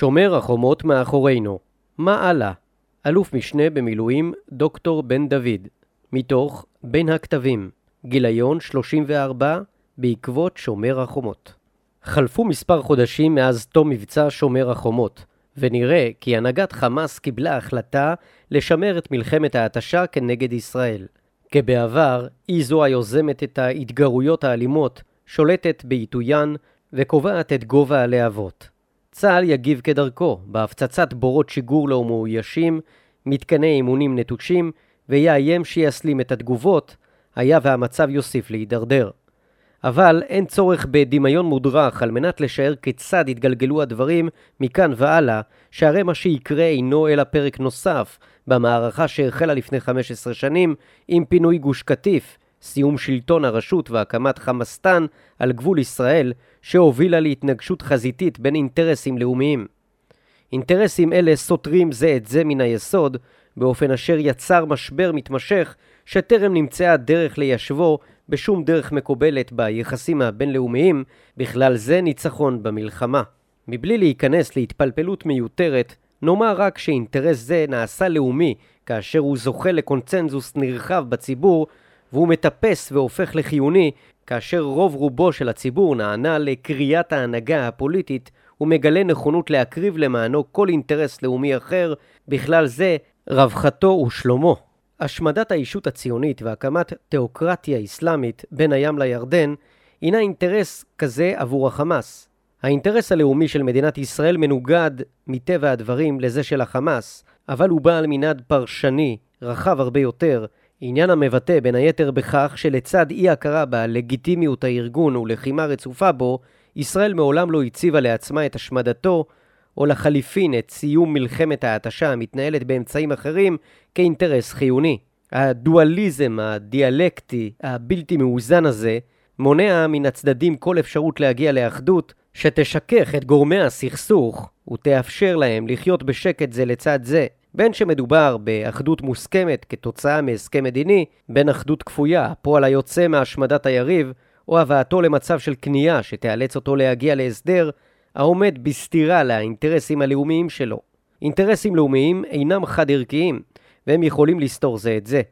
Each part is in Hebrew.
שומר החומות מאחורינו. מה הלאה? אלוף משנה במילואים דוקטור בן דוד, מתוך בין הכתבים, גיליון 34, בעקבות שומר החומות. חלפו מספר חודשים מאז תום מבצע שומר החומות, ונראה כי הנהגת חמאס קיבלה החלטה לשמר את מלחמת ההתשה כנגד ישראל. כבעבר, היא זו היוזמת את ההתגרויות האלימות, שולטת בעיתוין וקובעת את גובה הלהבות. צה"ל יגיב כדרכו, בהפצצת בורות שיגור לא מאוישים, מתקני אימונים נטושים, ויאיים שיסלים את התגובות, היה והמצב יוסיף להידרדר. אבל אין צורך בדמיון מודרך על מנת לשער כיצד יתגלגלו הדברים מכאן והלאה, שהרי מה שיקרה אינו אלא פרק נוסף במערכה שהחלה לפני 15 שנים עם פינוי גוש קטיף, סיום שלטון הרשות והקמת חמאסטן על גבול ישראל, שהובילה להתנגשות חזיתית בין אינטרסים לאומיים. אינטרסים אלה סותרים זה את זה מן היסוד, באופן אשר יצר משבר מתמשך שטרם נמצאה דרך ליישבו בשום דרך מקובלת ביחסים הבינלאומיים, בכלל זה ניצחון במלחמה. מבלי להיכנס להתפלפלות מיותרת, נאמר רק שאינטרס זה נעשה לאומי כאשר הוא זוכה לקונצנזוס נרחב בציבור והוא מטפס והופך לחיוני כאשר רוב רובו של הציבור נענה לקריאת ההנהגה הפוליטית ומגלה נכונות להקריב למענו כל אינטרס לאומי אחר, בכלל זה רווחתו ושלומו. השמדת הישות הציונית והקמת תיאוקרטיה אסלאמית בין הים לירדן הינה אינטרס כזה עבור החמאס. האינטרס הלאומי של מדינת ישראל מנוגד מטבע הדברים לזה של החמאס, אבל הוא בעל מנעד פרשני, רחב הרבה יותר, עניין המבטא בין היתר בכך שלצד אי הכרה בלגיטימיות הארגון ולחימה רצופה בו, ישראל מעולם לא הציבה לעצמה את השמדתו, או לחליפין את סיום מלחמת ההתשה המתנהלת באמצעים אחרים כאינטרס חיוני. הדואליזם הדיאלקטי הבלתי מאוזן הזה מונע מן הצדדים כל אפשרות להגיע לאחדות שתשכך את גורמי הסכסוך ותאפשר להם לחיות בשקט זה לצד זה. בין שמדובר באחדות מוסכמת כתוצאה מהסכם מדיני, בין אחדות כפויה, פועל היוצא מהשמדת היריב, או הבאתו למצב של כניעה שתיאלץ אותו להגיע להסדר העומד בסתירה לאינטרסים הלאומיים שלו. אינטרסים לאומיים אינם חד-ערכיים, והם יכולים לסתור זה את זה.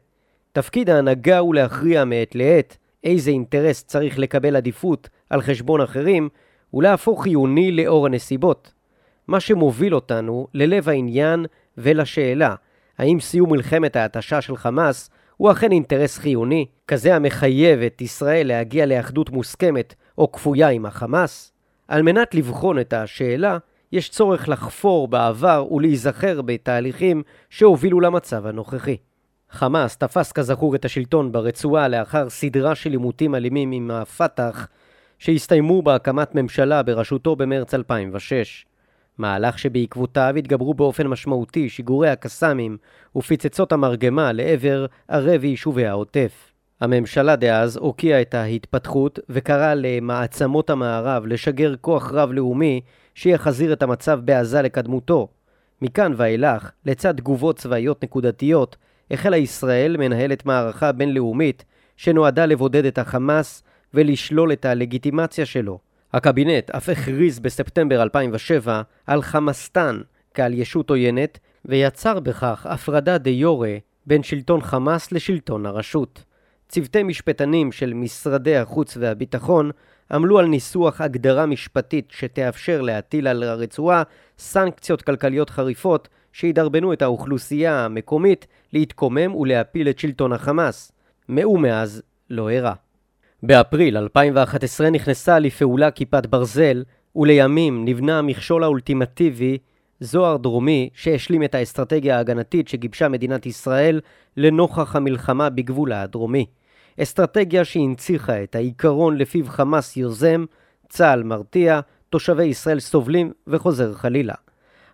תפקיד ההנהגה הוא להכריע מעת לעת איזה אינטרס צריך לקבל עדיפות על חשבון אחרים, ולהפוך חיוני לאור הנסיבות. מה שמוביל אותנו ללב העניין ולשאלה, האם סיום מלחמת ההתשה של חמאס הוא אכן אינטרס חיוני, כזה המחייב את ישראל להגיע לאחדות מוסכמת או כפויה עם החמאס? על מנת לבחון את השאלה, יש צורך לחפור בעבר ולהיזכר בתהליכים שהובילו למצב הנוכחי. חמאס תפס כזכור את השלטון ברצועה לאחר סדרה של עימותים אלימים עם הפת"ח שהסתיימו בהקמת ממשלה בראשותו במרץ 2006. מהלך שבעקבותיו התגברו באופן משמעותי שיגורי הקסאמים ופצצות המרגמה לעבר ערי ויישובי העוטף. הממשלה דאז הוקיעה את ההתפתחות וקראה למעצמות המערב לשגר כוח רב-לאומי שיחזיר את המצב בעזה לקדמותו. מכאן ואילך, לצד תגובות צבאיות נקודתיות, החלה ישראל מנהלת מערכה בינלאומית שנועדה לבודד את החמאס ולשלול את הלגיטימציה שלו. הקבינט אף הכריז בספטמבר 2007 על חמאסטן כעל ישות עוינת, ויצר בכך הפרדה דה יורה בין שלטון חמאס לשלטון הרשות. צוותי משפטנים של משרדי החוץ והביטחון עמלו על ניסוח הגדרה משפטית שתאפשר להטיל על הרצועה סנקציות כלכליות חריפות שידרבנו את האוכלוסייה המקומית להתקומם ולהפיל את שלטון החמאס. מאום מאז לא הראה. באפריל 2011 נכנסה לפעולה כיפת ברזל, ולימים נבנה המכשול האולטימטיבי זוהר דרומי שהשלים את האסטרטגיה ההגנתית שגיבשה מדינת ישראל לנוכח המלחמה בגבולה הדרומי. אסטרטגיה שהנציחה את העיקרון לפיו חמאס יוזם, צה"ל מרתיע, תושבי ישראל סובלים וחוזר חלילה.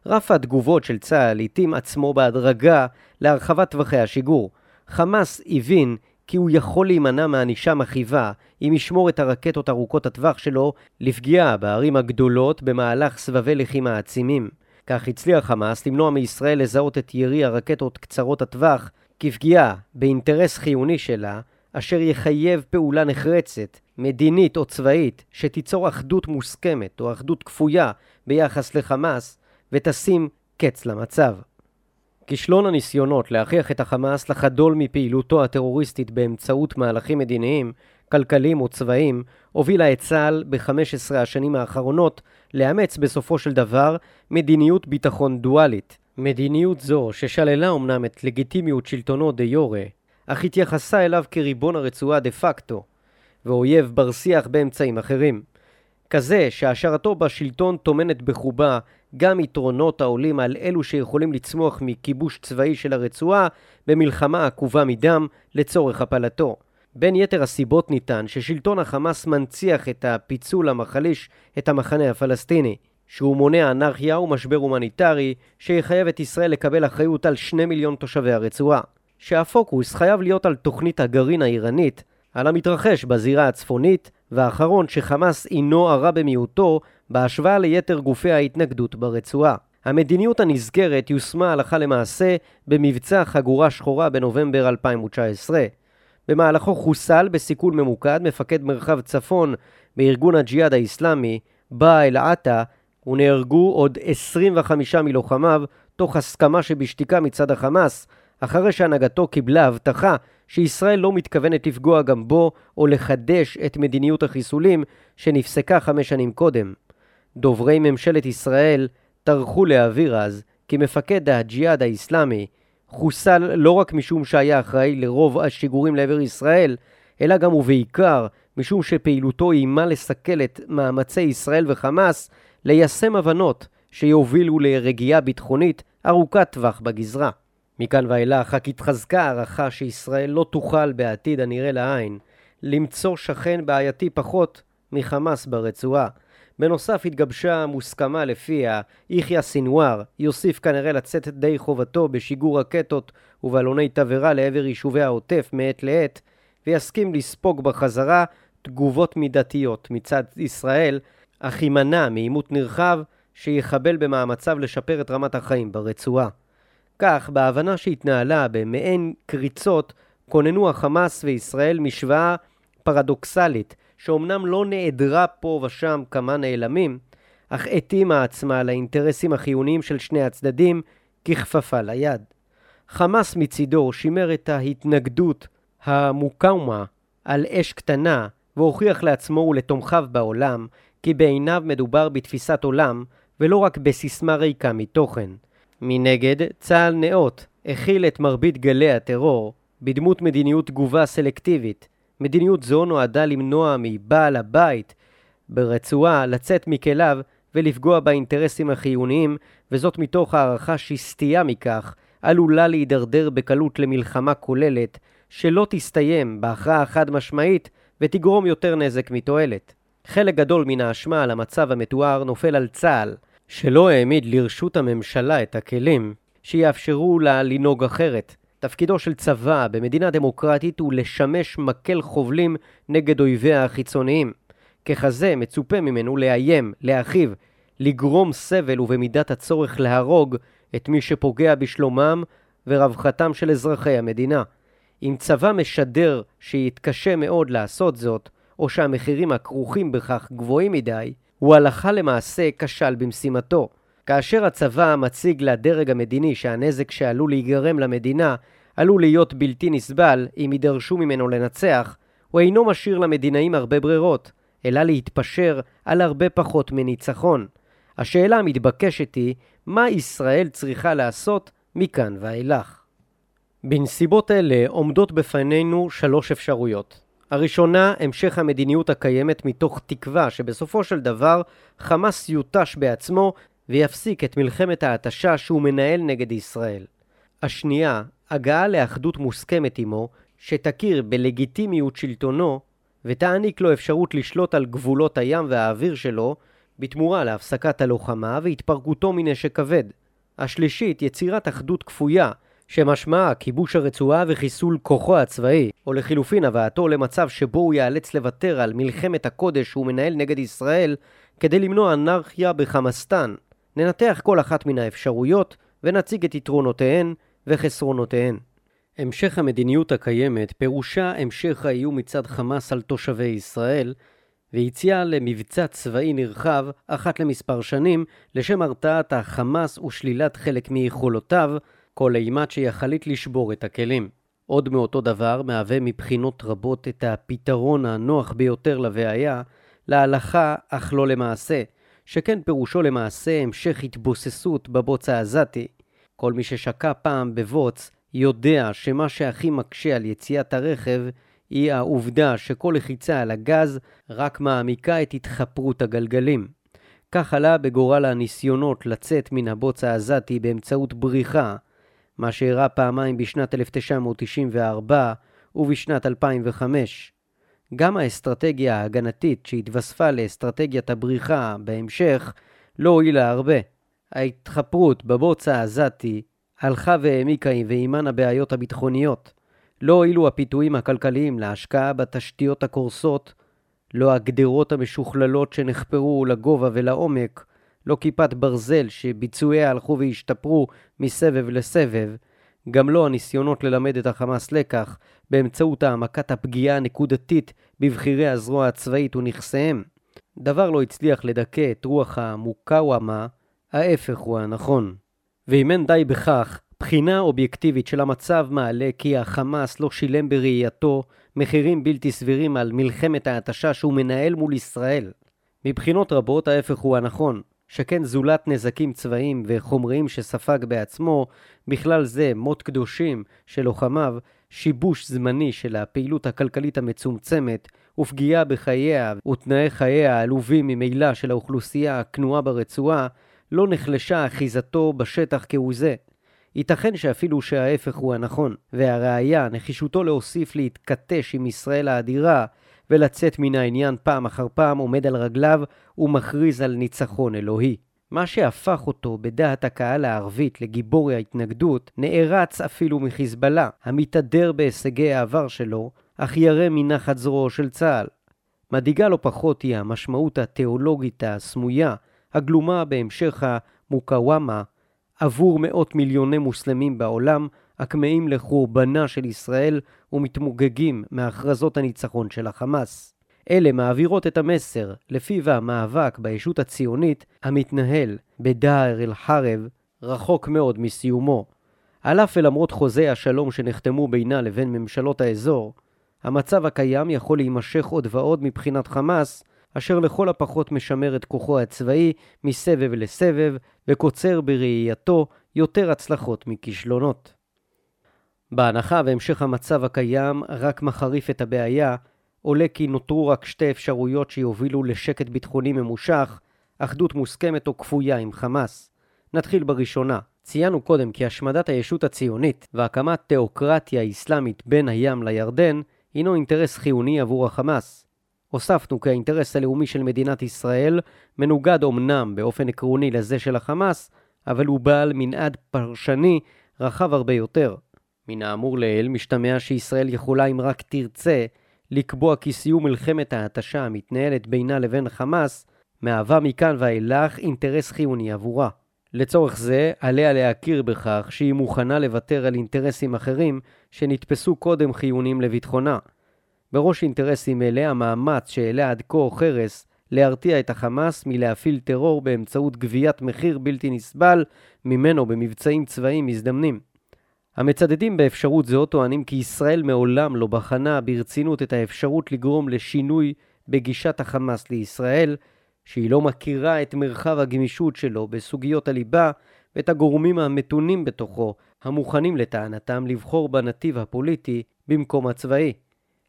רף התגובות של צה"ל התאים עצמו בהדרגה להרחבת טווחי השיגור. חמאס הבין כי הוא יכול להימנע מענישה מכאיבה אם ישמור את הרקטות ארוכות הטווח שלו לפגיעה בערים הגדולות במהלך סבבי לחימה עצימים. כך הצליח חמאס למנוע מישראל לזהות את ירי הרקטות קצרות הטווח כפגיעה באינטרס חיוני שלה, אשר יחייב פעולה נחרצת, מדינית או צבאית, שתיצור אחדות מוסכמת או אחדות כפויה ביחס לחמאס, ותשים קץ למצב. כישלון הניסיונות להכריח את החמאס לחדול מפעילותו הטרוריסטית באמצעות מהלכים מדיניים, כלכליים או צבאיים, הובילה את צה"ל ב-15 השנים האחרונות לאמץ בסופו של דבר מדיניות ביטחון דואלית. מדיניות זו, ששללה אמנם את לגיטימיות שלטונו דה יורה, אך התייחסה אליו כריבון הרצועה דה פקטו, ואויב בר שיח באמצעים אחרים. כזה שהשארתו בשלטון טומנת בחובה גם יתרונות העולים על אלו שיכולים לצמוח מכיבוש צבאי של הרצועה במלחמה עקובה מדם לצורך הפלתו. בין יתר הסיבות ניתן ששלטון החמאס מנציח את הפיצול המחליש את המחנה הפלסטיני, שהוא מונע אנרכיה ומשבר הומניטרי שיחייב את ישראל לקבל אחריות על שני מיליון תושבי הרצועה. שהפוקוס חייב להיות על תוכנית הגרעין האיראנית, על המתרחש בזירה הצפונית, והאחרון שחמאס אינו הרע במיעוטו בהשוואה ליתר גופי ההתנגדות ברצועה. המדיניות הנזכרת יושמה הלכה למעשה במבצע חגורה שחורה בנובמבר 2019. במהלכו חוסל בסיכול ממוקד מפקד מרחב צפון בארגון הג'יהאד האיסלאמי, בא אל-עטה, ונהרגו עוד 25 מלוחמיו תוך הסכמה שבשתיקה מצד החמאס, אחרי שהנהגתו קיבלה הבטחה שישראל לא מתכוונת לפגוע גם בו או לחדש את מדיניות החיסולים שנפסקה חמש שנים קודם. דוברי ממשלת ישראל טרחו להעביר אז כי מפקד הג'יהאד האיסלאמי חוסל לא רק משום שהיה אחראי לרוב השיגורים לעבר ישראל, אלא גם ובעיקר משום שפעילותו איימה לסכל את מאמצי ישראל וחמאס ליישם הבנות שיובילו לרגיעה ביטחונית ארוכת טווח בגזרה. מכאן ואילך רק התחזקה הערכה שישראל לא תוכל בעתיד הנראה לעין למצוא שכן בעייתי פחות מחמאס ברצועה. בנוסף התגבשה מוסכמה לפיה יחיא סינואר יוסיף כנראה לצאת די חובתו בשיגור רקטות ובלוני תבערה לעבר יישובי העוטף מעת לעת ויסכים לספוג בחזרה תגובות מידתיות מצד ישראל אך יימנע מעימות נרחב שיחבל במאמציו לשפר את רמת החיים ברצועה. כך, בהבנה שהתנהלה במעין קריצות, כוננו החמאס וישראל משוואה פרדוקסלית, שאומנם לא נעדרה פה ושם כמה נעלמים, אך התאימה עצמה לאינטרסים החיוניים של שני הצדדים ככפפה ליד. חמאס מצידו שימר את ההתנגדות המוקאומה על אש קטנה והוכיח לעצמו ולתומכיו בעולם כי בעיניו מדובר בתפיסת עולם ולא רק בסיסמה ריקה מתוכן. מנגד, צה"ל נאות הכיל את מרבית גלי הטרור בדמות מדיניות תגובה סלקטיבית. מדיניות זו נועדה למנוע מבעל הבית ברצועה לצאת מכליו ולפגוע באינטרסים החיוניים, וזאת מתוך הערכה שסטייה מכך עלולה להידרדר בקלות למלחמה כוללת, שלא תסתיים בהכרעה חד משמעית ותגרום יותר נזק מתועלת. חלק גדול מן האשמה על המצב המתואר נופל על צה"ל, שלא העמיד לרשות הממשלה את הכלים שיאפשרו לה לנהוג אחרת. תפקידו של צבא במדינה דמוקרטית הוא לשמש מקל חובלים נגד אויביה החיצוניים. ככזה מצופה ממנו לאיים, להכאיב, לגרום סבל ובמידת הצורך להרוג את מי שפוגע בשלומם ורווחתם של אזרחי המדינה. אם צבא משדר שיתקשה מאוד לעשות זאת, או שהמחירים הכרוכים בכך גבוהים מדי, הוא הלכה למעשה כשל במשימתו. כאשר הצבא מציג לדרג המדיני שהנזק שעלול להיגרם למדינה עלול להיות בלתי נסבל אם יידרשו ממנו לנצח, הוא אינו משאיר למדינאים הרבה ברירות, אלא להתפשר על הרבה פחות מניצחון. השאלה המתבקשת היא, מה ישראל צריכה לעשות מכאן ואילך? בנסיבות אלה עומדות בפנינו שלוש אפשרויות. הראשונה, המשך המדיניות הקיימת מתוך תקווה שבסופו של דבר חמאס יותש בעצמו ויפסיק את מלחמת ההתשה שהוא מנהל נגד ישראל. השנייה, הגעה לאחדות מוסכמת עמו, שתכיר בלגיטימיות שלטונו ותעניק לו אפשרות לשלוט על גבולות הים והאוויר שלו בתמורה להפסקת הלוחמה והתפרקותו מנשק כבד. השלישית, יצירת אחדות כפויה שמשמעה כיבוש הרצועה וחיסול כוחו הצבאי, או לחילופין הבאתו למצב שבו הוא ייאלץ לוותר על מלחמת הקודש שהוא מנהל נגד ישראל כדי למנוע אנרכיה בחמאסטן. ננתח כל אחת מן האפשרויות ונציג את יתרונותיהן וחסרונותיהן. המשך המדיניות הקיימת פירושה המשך האיום מצד חמאס על תושבי ישראל, והציע למבצע צבאי נרחב אחת למספר שנים לשם הרתעת החמאס ושלילת חלק מיכולותיו, כל אימת שיחליט לשבור את הכלים. עוד מאותו דבר מהווה מבחינות רבות את הפתרון הנוח ביותר לבעיה, להלכה אך לא למעשה, שכן פירושו למעשה המשך התבוססות בבוץ העזתי. כל מי ששקע פעם בבוץ יודע שמה שהכי מקשה על יציאת הרכב היא העובדה שכל לחיצה על הגז רק מעמיקה את התחפרות הגלגלים. כך עלה בגורל הניסיונות לצאת מן הבוץ העזתי באמצעות בריחה, מה שאירע פעמיים בשנת 1994 ובשנת 2005. גם האסטרטגיה ההגנתית שהתווספה לאסטרטגיית הבריחה בהמשך לא הועילה הרבה. ההתחפרות בבוץ העזתי הלכה והעמיקה ועימן הבעיות הביטחוניות. לא הועילו הפיתויים הכלכליים להשקעה בתשתיות הקורסות, לא הגדרות המשוכללות שנחפרו לגובה ולעומק, לא כיפת ברזל שביצועיה הלכו והשתפרו מסבב לסבב, גם לא הניסיונות ללמד את החמאס לקח באמצעות העמקת הפגיעה הנקודתית בבחירי הזרוע הצבאית ונכסיהם. דבר לא הצליח לדכא את רוח המוקאוומה, ההפך הוא הנכון. ואם אין די בכך, בחינה אובייקטיבית של המצב מעלה כי החמאס לא שילם בראייתו מחירים בלתי סבירים על מלחמת ההתשה שהוא מנהל מול ישראל. מבחינות רבות ההפך הוא הנכון, שכן זולת נזקים צבאיים וחומריים שספג בעצמו, בכלל זה מות קדושים של לוחמיו, שיבוש זמני של הפעילות הכלכלית המצומצמת ופגיעה בחייה ותנאי חייה העלובים ממילא של האוכלוסייה הכנועה ברצועה, לא נחלשה אחיזתו בשטח כהוא זה. ייתכן שאפילו שההפך הוא הנכון, והראיה, נחישותו להוסיף להתכתש עם ישראל האדירה, ולצאת מן העניין פעם אחר פעם עומד על רגליו ומכריז על ניצחון אלוהי. מה שהפך אותו בדעת הקהל הערבית לגיבור ההתנגדות, נערץ אפילו מחיזבאללה, המתהדר בהישגי העבר שלו, אך ירא מנחת זרועו של צה"ל. מדאיגה לא פחות היא המשמעות התיאולוגית הסמויה, הגלומה בהמשך המוקאוומה, עבור מאות מיליוני מוסלמים בעולם, הכמהים לחורבנה של ישראל ומתמוגגים מהכרזות הניצחון של החמאס. אלה מעבירות את המסר לפיו המאבק בישות הציונית המתנהל בדאר אל-חרב רחוק מאוד מסיומו. על אף ולמרות חוזי השלום שנחתמו בינה לבין ממשלות האזור, המצב הקיים יכול להימשך עוד ועוד מבחינת חמאס, אשר לכל הפחות משמר את כוחו הצבאי מסבב לסבב וקוצר בראייתו יותר הצלחות מכישלונות. בהנחה והמשך המצב הקיים רק מחריף את הבעיה, עולה כי נותרו רק שתי אפשרויות שיובילו לשקט ביטחוני ממושך, אחדות מוסכמת או כפויה עם חמאס. נתחיל בראשונה. ציינו קודם כי השמדת הישות הציונית והקמת תיאוקרטיה אסלאמית בין הים לירדן הינו אינטרס חיוני עבור החמאס. הוספנו כי האינטרס הלאומי של מדינת ישראל מנוגד אמנם באופן עקרוני לזה של החמאס, אבל הוא בעל מנעד פרשני רחב הרבה יותר. מן האמור לעיל משתמע שישראל יכולה אם רק תרצה לקבוע כי סיום מלחמת ההתשה המתנהלת בינה לבין חמאס מהווה מכאן ואילך אינטרס חיוני עבורה. לצורך זה, עליה להכיר בכך שהיא מוכנה לוותר על אינטרסים אחרים שנתפסו קודם חיוניים לביטחונה. בראש אינטרסים אלה המאמץ שהעלה עד כה חרס להרתיע את החמאס מלהפעיל טרור באמצעות גביית מחיר בלתי נסבל ממנו במבצעים צבאיים מזדמנים. המצדדים באפשרות זו טוענים כי ישראל מעולם לא בחנה ברצינות את האפשרות לגרום לשינוי בגישת החמאס לישראל, שהיא לא מכירה את מרחב הגמישות שלו בסוגיות הליבה ואת הגורמים המתונים בתוכו, המוכנים לטענתם לבחור בנתיב הפוליטי במקום הצבאי.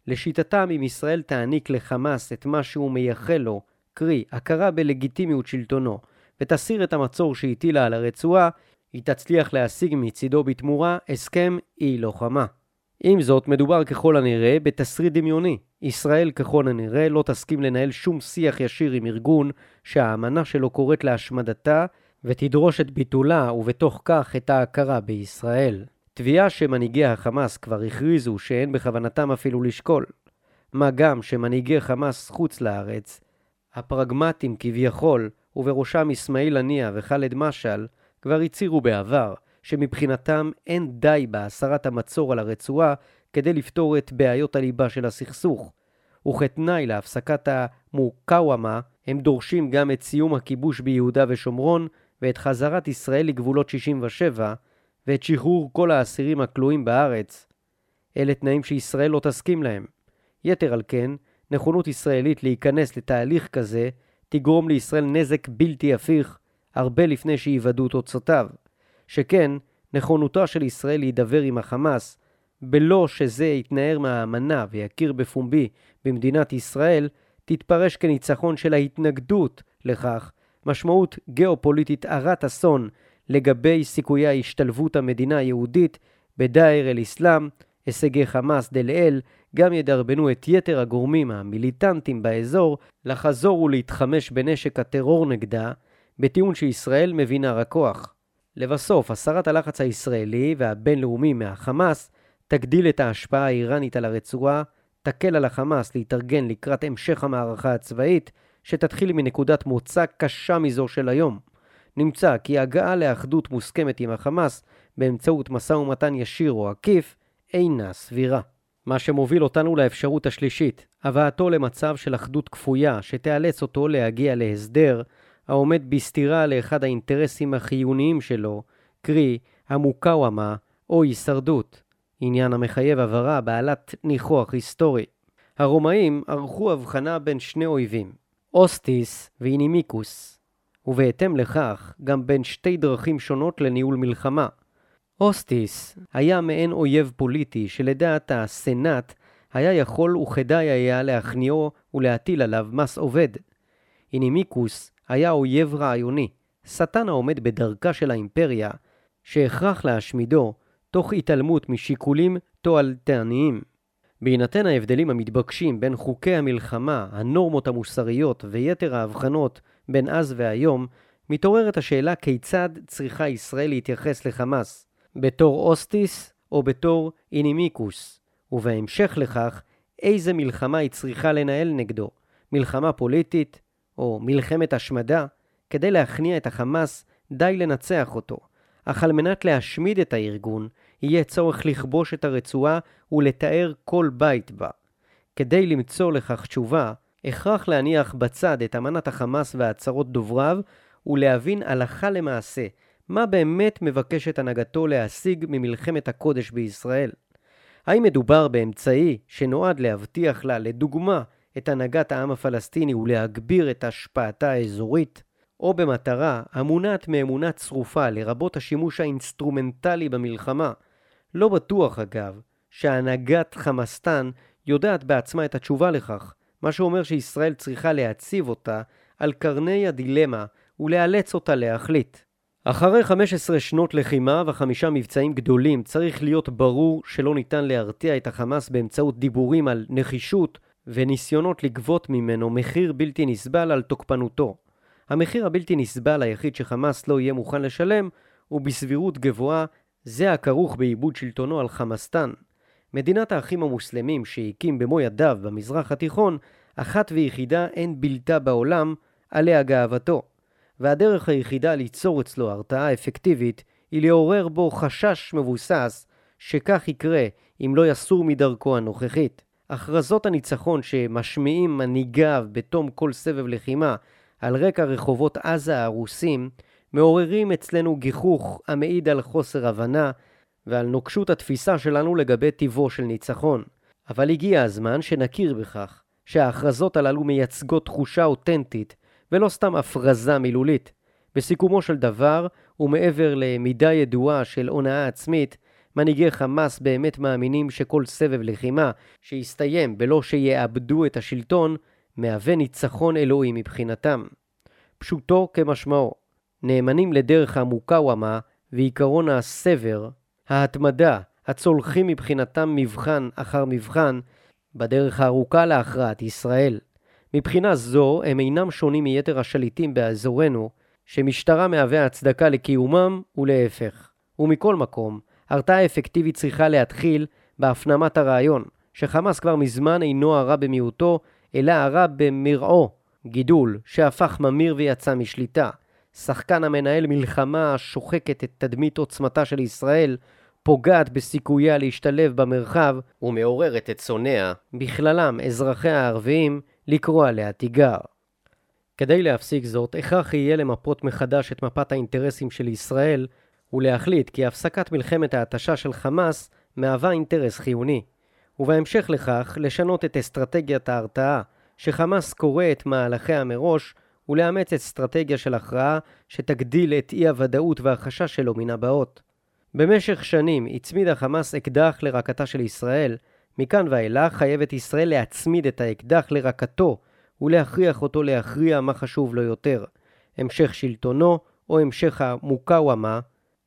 לשיטתם, אם ישראל תעניק לחמאס את מה שהוא מייחל לו, קרי, הכרה בלגיטימיות שלטונו, ותסיר את המצור שהטילה על הרצועה, היא תצליח להשיג מצידו בתמורה הסכם אי לוחמה. עם זאת, מדובר ככל הנראה בתסריט דמיוני. ישראל ככל הנראה לא תסכים לנהל שום שיח ישיר עם ארגון שהאמנה שלו קוראת להשמדתה ותדרוש את ביטולה ובתוך כך את ההכרה בישראל. תביעה שמנהיגי החמאס כבר הכריזו שאין בכוונתם אפילו לשקול. מה גם שמנהיגי חמאס חוץ לארץ, הפרגמטים כביכול, ובראשם אסמאעיל הנייה וח'אלד משעל, כבר הצהירו בעבר שמבחינתם אין די בהסרת המצור על הרצועה כדי לפתור את בעיות הליבה של הסכסוך, וכתנאי להפסקת מוקאוומה, הם דורשים גם את סיום הכיבוש ביהודה ושומרון ואת חזרת ישראל לגבולות 67 ואת שחרור כל האסירים הכלואים בארץ. אלה תנאים שישראל לא תסכים להם. יתר על כן, נכונות ישראלית להיכנס לתהליך כזה תגרום לישראל נזק בלתי הפיך הרבה לפני שייוודעו תוצאותיו. שכן, נכונותה של ישראל להידבר עם החמאס, בלא שזה יתנער מהאמנה ויכיר בפומבי במדינת ישראל, תתפרש כניצחון של ההתנגדות לכך, משמעות גיאופוליטית הרת אסון לגבי סיכויי ההשתלבות המדינה היהודית בדאער אל-אסלאם, הישגי חמאס דלאל, גם ידרבנו את יתר הגורמים המיליטנטיים באזור לחזור ולהתחמש בנשק הטרור נגדה, בטיעון שישראל מבינה רק כוח. לבסוף, הסרת הלחץ הישראלי והבינלאומי מהחמאס תגדיל את ההשפעה האיראנית על הרצועה, תקל על החמאס להתארגן לקראת המשך המערכה הצבאית, שתתחיל מנקודת מוצא קשה מזו של היום. נמצא כי הגעה לאחדות מוסכמת עם החמאס באמצעות משא ומתן ישיר או עקיף אינה סבירה. מה שמוביל אותנו לאפשרות השלישית, הבאתו למצב של אחדות כפויה שתיאלץ אותו להגיע להסדר העומד בסתירה לאחד האינטרסים החיוניים שלו, קרי המוקאוומה או הישרדות, עניין המחייב הבהרה בעלת ניחוח היסטורי. הרומאים ערכו הבחנה בין שני אויבים, אוסטיס ואינימיקוס, ובהתאם לכך גם בין שתי דרכים שונות לניהול מלחמה. אוסטיס היה מעין אויב פוליטי שלדעת הסנאט היה יכול וכדאי היה להכניעו ולהטיל עליו מס עובד. אינימיקוס היה אויב רעיוני, שטן העומד בדרכה של האימפריה, שהכרח להשמידו תוך התעלמות משיקולים תועלתניים. בהינתן ההבדלים המתבקשים בין חוקי המלחמה, הנורמות המוסריות ויתר ההבחנות בין אז והיום, מתעוררת השאלה כיצד צריכה ישראל להתייחס לחמאס, בתור אוסטיס או בתור אינימיקוס, ובהמשך לכך, איזה מלחמה היא צריכה לנהל נגדו, מלחמה פוליטית או מלחמת השמדה, כדי להכניע את החמאס די לנצח אותו, אך על מנת להשמיד את הארגון, יהיה צורך לכבוש את הרצועה ולתאר כל בית בה. כדי למצוא לכך תשובה, הכרח להניח בצד את אמנת החמאס והצהרות דובריו, ולהבין הלכה למעשה מה באמת מבקשת הנהגתו להשיג ממלחמת הקודש בישראל. האם מדובר באמצעי שנועד להבטיח לה, לדוגמה, את הנהגת העם הפלסטיני ולהגביר את השפעתה האזורית? או במטרה המונעת מאמונה צרופה לרבות השימוש האינסטרומנטלי במלחמה. לא בטוח אגב שהנהגת חמאסטן יודעת בעצמה את התשובה לכך, מה שאומר שישראל צריכה להציב אותה על קרני הדילמה ולאלץ אותה להחליט. אחרי 15 שנות לחימה וחמישה מבצעים גדולים צריך להיות ברור שלא ניתן להרתיע את החמאס באמצעות דיבורים על נחישות וניסיונות לגבות ממנו מחיר בלתי נסבל על תוקפנותו. המחיר הבלתי נסבל היחיד שחמאס לא יהיה מוכן לשלם הוא בסבירות גבוהה זה הכרוך בעיבוד שלטונו על חמאסטן. מדינת האחים המוסלמים שהקים במו ידיו במזרח התיכון, אחת ויחידה אין בלתה בעולם עליה גאוותו. והדרך היחידה ליצור אצלו הרתעה אפקטיבית היא לעורר בו חשש מבוסס שכך יקרה אם לא יסור מדרכו הנוכחית. הכרזות הניצחון שמשמיעים מנהיגיו בתום כל סבב לחימה על רקע רחובות עזה הרוסים, מעוררים אצלנו גיחוך המעיד על חוסר הבנה ועל נוקשות התפיסה שלנו לגבי טיבו של ניצחון. אבל הגיע הזמן שנכיר בכך שההכרזות הללו מייצגות תחושה אותנטית ולא סתם הפרזה מילולית. בסיכומו של דבר, ומעבר למידה ידועה של הונאה עצמית, מנהיגי חמאס באמת מאמינים שכל סבב לחימה שיסתיים בלא שיאבדו את השלטון, מהווה ניצחון אלוהי מבחינתם. פשוטו כמשמעו, נאמנים לדרך המוקאוומה ועיקרון הסבר, ההתמדה, הצולחים מבחינתם מבחן אחר מבחן, בדרך הארוכה להכרעת ישראל. מבחינה זו הם אינם שונים מיתר השליטים באזורנו, שמשטרה מהווה הצדקה לקיומם ולהפך. ומכל מקום, הרתעה אפקטיבית צריכה להתחיל בהפנמת הרעיון, שחמאס כבר מזמן אינו הרע במיעוטו, אלא הרע במרעו, גידול שהפך ממיר ויצא משליטה. שחקן המנהל מלחמה השוחקת את תדמית עוצמתה של ישראל, פוגעת בסיכוייה להשתלב במרחב ומעוררת את שונאיה, בכללם אזרחיה הערביים, לקרוא עליה תיגר. כדי להפסיק זאת, הכרח יהיה למפות מחדש את מפת האינטרסים של ישראל, ולהחליט כי הפסקת מלחמת ההתשה של חמאס מהווה אינטרס חיוני, ובהמשך לכך לשנות את אסטרטגיית ההרתעה, שחמאס קורא את מהלכיה מראש, ולאמץ אסטרטגיה של הכרעה שתגדיל את אי הוודאות והחשש שלו מן הבאות. במשך שנים הצמיד החמאס אקדח לרקתה של ישראל, מכאן ואילך חייבת ישראל להצמיד את האקדח לרקתו ולהכריח אותו להכריע מה חשוב לו יותר, המשך שלטונו או המשך המוקאוומה,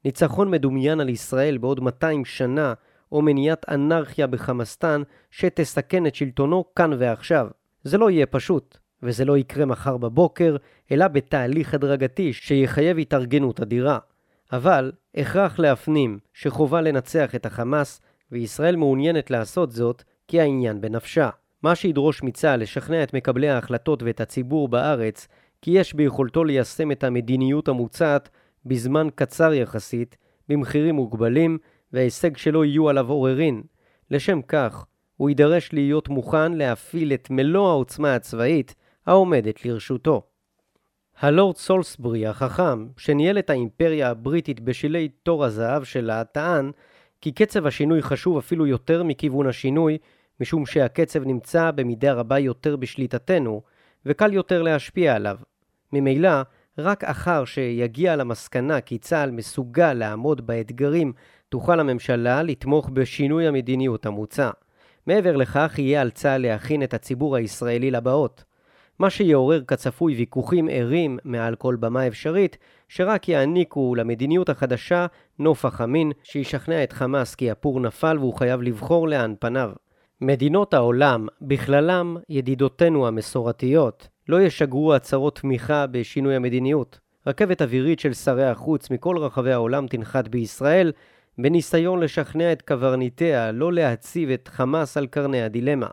ניצחון מדומיין על ישראל בעוד 200 שנה או מניעת אנרכיה בחמאסטן שתסכן את שלטונו כאן ועכשיו. זה לא יהיה פשוט, וזה לא יקרה מחר בבוקר, אלא בתהליך הדרגתי שיחייב התארגנות אדירה. אבל הכרח להפנים שחובה לנצח את החמאס, וישראל מעוניינת לעשות זאת כי העניין בנפשה. מה שידרוש מצה"ל לשכנע את מקבלי ההחלטות ואת הציבור בארץ כי יש ביכולתו ליישם את המדיניות המוצעת בזמן קצר יחסית, במחירים מוגבלים, וההישג שלו יהיו עליו עוררין. לשם כך, הוא יידרש להיות מוכן להפעיל את מלוא העוצמה הצבאית העומדת לרשותו. הלורד סולסברי החכם, שניהל את האימפריה הבריטית בשילי תור הזהב שלה, טען כי קצב השינוי חשוב אפילו יותר מכיוון השינוי, משום שהקצב נמצא במידה רבה יותר בשליטתנו, וקל יותר להשפיע עליו. ממילא, רק אחר שיגיע למסקנה כי צה"ל מסוגל לעמוד באתגרים, תוכל הממשלה לתמוך בשינוי המדיניות המוצע. מעבר לכך, יהיה על צה"ל להכין את הציבור הישראלי לבאות. מה שיעורר כצפוי ויכוחים ערים מעל כל במה אפשרית, שרק יעניקו למדיניות החדשה נופח אמין, שישכנע את חמאס כי הפור נפל והוא חייב לבחור לאן פניו. מדינות העולם, בכללם ידידותינו המסורתיות, לא ישגרו הצהרות תמיכה בשינוי המדיניות. רכבת אווירית של שרי החוץ מכל רחבי העולם תנחת בישראל, בניסיון לשכנע את קברניטיה לא להציב את חמאס על קרני הדילמה.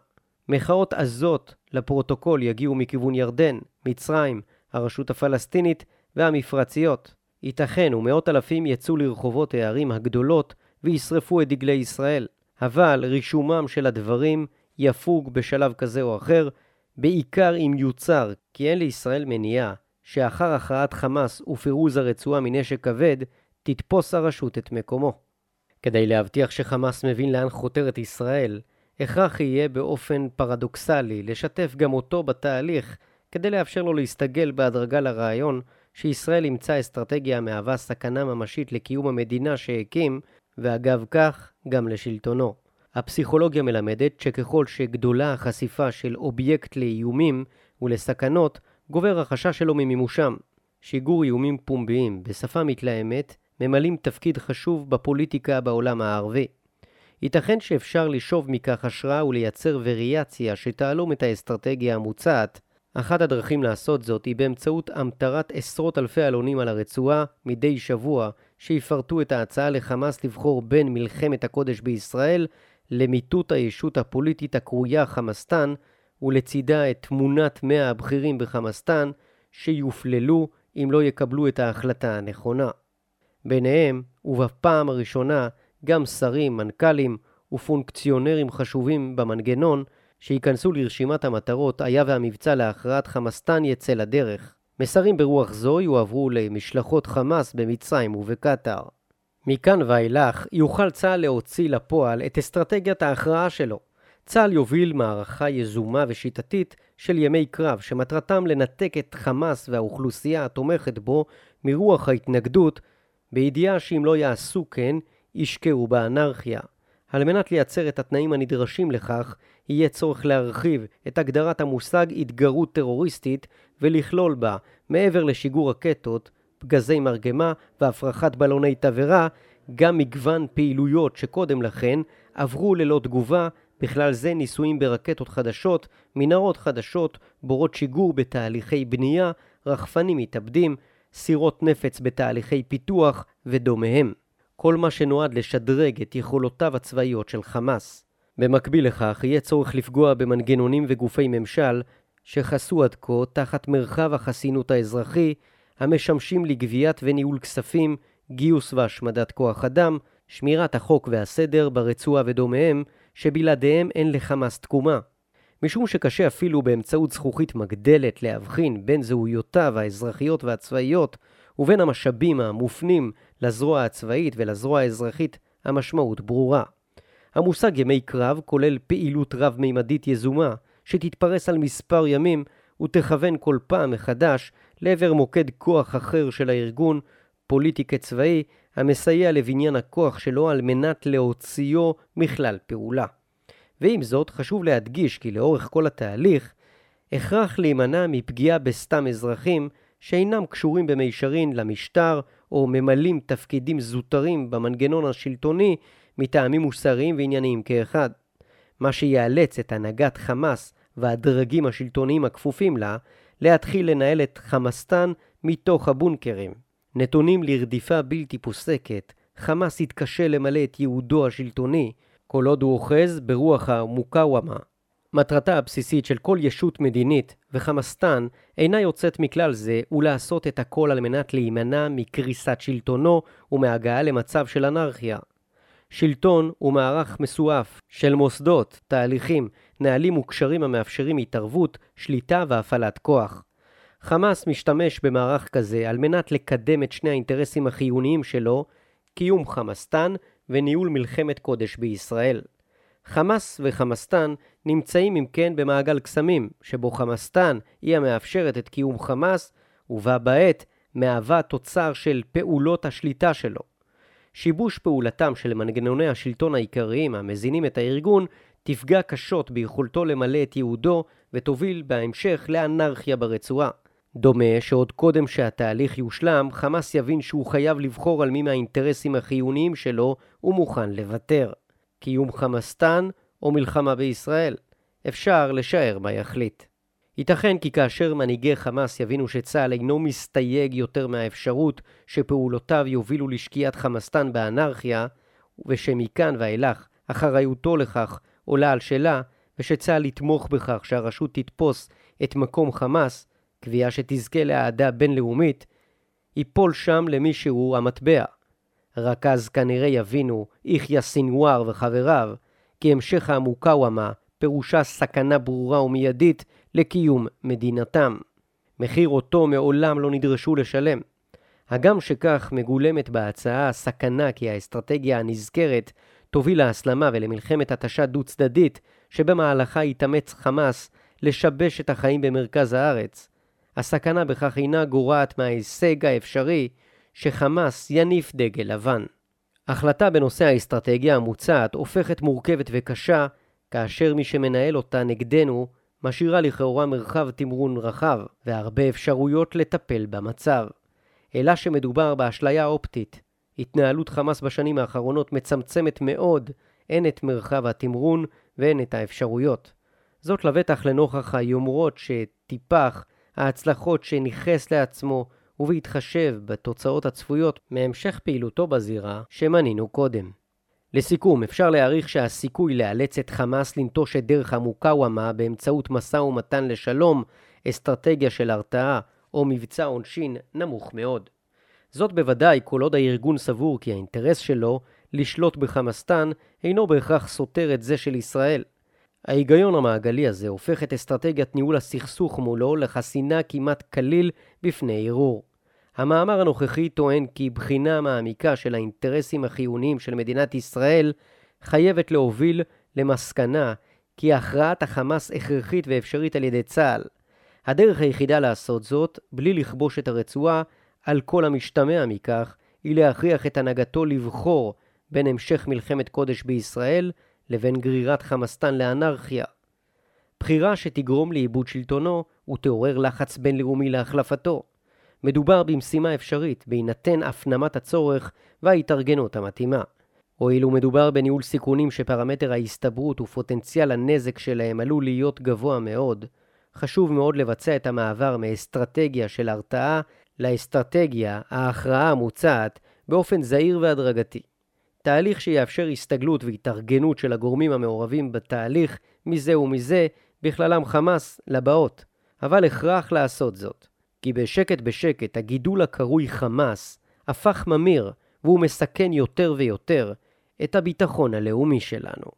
מחאות עזות לפרוטוקול יגיעו מכיוון ירדן, מצרים, הרשות הפלסטינית והמפרציות. ייתכן ומאות אלפים יצאו לרחובות הערים הגדולות וישרפו את דגלי ישראל. אבל רישומם של הדברים יפוג בשלב כזה או אחר, בעיקר אם יוצר כי אין לישראל מניעה שאחר הכרעת חמאס ופירוז הרצועה מנשק כבד, תתפוס הרשות את מקומו. כדי להבטיח שחמאס מבין לאן חותרת ישראל, הכרח יהיה באופן פרדוקסלי לשתף גם אותו בתהליך כדי לאפשר לו להסתגל בהדרגה לרעיון שישראל ימצא אסטרטגיה המהווה סכנה ממשית לקיום המדינה שהקים, ואגב כך גם לשלטונו. הפסיכולוגיה מלמדת שככל שגדולה החשיפה של אובייקט לאיומים ולסכנות, גובר החשש שלו ממימושם. שיגור איומים פומביים בשפה מתלהמת ממלאים תפקיד חשוב בפוליטיקה בעולם הערבי. ייתכן שאפשר לשאוב מכך השראה ולייצר וריאציה שתעלום את האסטרטגיה המוצעת. אחת הדרכים לעשות זאת היא באמצעות המטרת עשרות אלפי עלונים על הרצועה מדי שבוע שיפרטו את ההצעה לחמאס לבחור בין מלחמת הקודש בישראל למיטוט הישות הפוליטית הקרויה חמאסטן ולצידה את תמונת מאה הבכירים בחמאסטן שיופללו אם לא יקבלו את ההחלטה הנכונה. ביניהם, ובפעם הראשונה, גם שרים, מנכ"לים ופונקציונרים חשובים במנגנון שייכנסו לרשימת המטרות היה והמבצע להכרעת חמאסטן יצא לדרך. מסרים ברוח זו יועברו למשלחות חמאס במצרים ובקטאר. מכאן ואילך יוכל צה"ל להוציא לפועל את אסטרטגיית ההכרעה שלו. צה"ל יוביל מערכה יזומה ושיטתית של ימי קרב שמטרתם לנתק את חמאס והאוכלוסייה התומכת בו מרוח ההתנגדות בידיעה שאם לא יעשו כן, ישקעו באנרכיה. על מנת לייצר את התנאים הנדרשים לכך, יהיה צורך להרחיב את הגדרת המושג התגרות טרוריסטית ולכלול בה, מעבר לשיגור רקטות, פגזי מרגמה והפרחת בלוני תבערה, גם מגוון פעילויות שקודם לכן עברו ללא תגובה, בכלל זה ניסויים ברקטות חדשות, מנהרות חדשות, בורות שיגור בתהליכי בנייה, רחפנים מתאבדים, סירות נפץ בתהליכי פיתוח ודומיהם. כל מה שנועד לשדרג את יכולותיו הצבאיות של חמאס. במקביל לכך, יהיה צורך לפגוע במנגנונים וגופי ממשל שחסו עד כה תחת מרחב החסינות האזרחי, המשמשים לגביית וניהול כספים, גיוס והשמדת כוח אדם, שמירת החוק והסדר ברצועה ודומיהם, שבלעדיהם אין לחמאס תקומה. משום שקשה אפילו באמצעות זכוכית מגדלת להבחין בין זהויותיו האזרחיות והצבאיות ובין המשאבים המופנים לזרוע הצבאית ולזרוע האזרחית, המשמעות ברורה. המושג ימי קרב כולל פעילות רב-מימדית יזומה, שתתפרס על מספר ימים ותכוון כל פעם מחדש לעבר מוקד כוח אחר של הארגון, פוליטי כצבאי, המסייע לבניין הכוח שלו על מנת להוציאו מכלל פעולה. ועם זאת, חשוב להדגיש כי לאורך כל התהליך, הכרח להימנע מפגיעה בסתם אזרחים שאינם קשורים במישרין למשטר או ממלאים תפקידים זוטרים במנגנון השלטוני מטעמים מוסריים וענייניים כאחד. מה שיאלץ את הנהגת חמאס והדרגים השלטוניים הכפופים לה להתחיל לנהל את חמאסטן מתוך הבונקרים. נתונים לרדיפה בלתי פוסקת, חמאס יתקשה למלא את ייעודו השלטוני כל עוד הוא אוחז ברוח המוקאוומה. מטרתה הבסיסית של כל ישות מדינית, וחמאסטן, אינה יוצאת מכלל זה, ולעשות את הכל על מנת להימנע מקריסת שלטונו ומהגעה למצב של אנרכיה. שלטון הוא מערך מסועף של מוסדות, תהליכים, נהלים וקשרים המאפשרים התערבות, שליטה והפעלת כוח. חמאס משתמש במערך כזה על מנת לקדם את שני האינטרסים החיוניים שלו, קיום חמאסטן וניהול מלחמת קודש בישראל. חמאס וחמאסטן נמצאים אם כן במעגל קסמים, שבו חמאסטן היא המאפשרת את קיום חמאס, ובה בעת מהווה תוצר של פעולות השליטה שלו. שיבוש פעולתם של מנגנוני השלטון העיקריים המזינים את הארגון תפגע קשות ביכולתו למלא את ייעודו ותוביל בהמשך לאנרכיה ברצועה. דומה שעוד קודם שהתהליך יושלם, חמאס יבין שהוא חייב לבחור על מי מהאינטרסים החיוניים שלו הוא מוכן לוותר. קיום חמאסטן או מלחמה בישראל. אפשר לשער מה יחליט. ייתכן כי כאשר מנהיגי חמאס יבינו שצה"ל אינו מסתייג יותר מהאפשרות שפעולותיו יובילו לשקיעת חמאסטן באנרכיה, ושמכאן ואילך אחריותו לכך עולה על שלה, ושצה"ל יתמוך בכך שהרשות תתפוס את מקום חמאס, קביעה שתזכה לאהדה בינלאומית, ייפול שם למישהו המטבע. רק אז כנראה יבינו יחיא סינואר וחבריו כי המשך המוקאוומה פירושה סכנה ברורה ומיידית לקיום מדינתם. מחיר אותו מעולם לא נדרשו לשלם. הגם שכך מגולמת בהצעה הסכנה כי האסטרטגיה הנזכרת תוביל להסלמה ולמלחמת התשה דו-צדדית שבמהלכה יתאמץ חמאס לשבש את החיים במרכז הארץ, הסכנה בכך אינה גורעת מההישג האפשרי שחמאס יניף דגל לבן. החלטה בנושא האסטרטגיה המוצעת הופכת מורכבת וקשה, כאשר מי שמנהל אותה נגדנו משאירה לכאורה מרחב תמרון רחב והרבה אפשרויות לטפל במצב. אלא שמדובר באשליה אופטית. התנהלות חמאס בשנים האחרונות מצמצמת מאוד הן את מרחב התמרון והן את האפשרויות. זאת לבטח לנוכח היומרות שטיפח ההצלחות שניכס לעצמו ובהתחשב בתוצאות הצפויות מהמשך פעילותו בזירה שמנינו קודם. לסיכום, אפשר להעריך שהסיכוי לאלץ את חמאס לנטוש את דרך המוקאוומה באמצעות משא ומתן לשלום, אסטרטגיה של הרתעה או מבצע עונשין נמוך מאוד. זאת בוודאי כל עוד הארגון סבור כי האינטרס שלו לשלוט בחמאסטן אינו בהכרח סותר את זה של ישראל. ההיגיון המעגלי הזה הופך את אסטרטגיית ניהול הסכסוך מולו לחסינה כמעט כליל בפני ערעור. המאמר הנוכחי טוען כי בחינה מעמיקה של האינטרסים החיוניים של מדינת ישראל חייבת להוביל למסקנה כי הכרעת החמאס הכרחית ואפשרית על ידי צה"ל. הדרך היחידה לעשות זאת, בלי לכבוש את הרצועה, על כל המשתמע מכך, היא להכריח את הנהגתו לבחור בין המשך מלחמת קודש בישראל לבין גרירת חמאסטן לאנרכיה. בחירה שתגרום לאיבוד שלטונו ותעורר לחץ בינלאומי להחלפתו. מדובר במשימה אפשרית בהינתן הפנמת הצורך וההתארגנות המתאימה. הואיל ומדובר בניהול סיכונים שפרמטר ההסתברות ופוטנציאל הנזק שלהם עלול להיות גבוה מאוד, חשוב מאוד לבצע את המעבר מאסטרטגיה של הרתעה לאסטרטגיה, ההכרעה המוצעת, באופן זהיר והדרגתי. תהליך שיאפשר הסתגלות והתארגנות של הגורמים המעורבים בתהליך מזה ומזה, בכללם חמאס, לבאות. אבל הכרח לעשות זאת. כי בשקט בשקט הגידול הקרוי חמאס הפך ממיר והוא מסכן יותר ויותר את הביטחון הלאומי שלנו.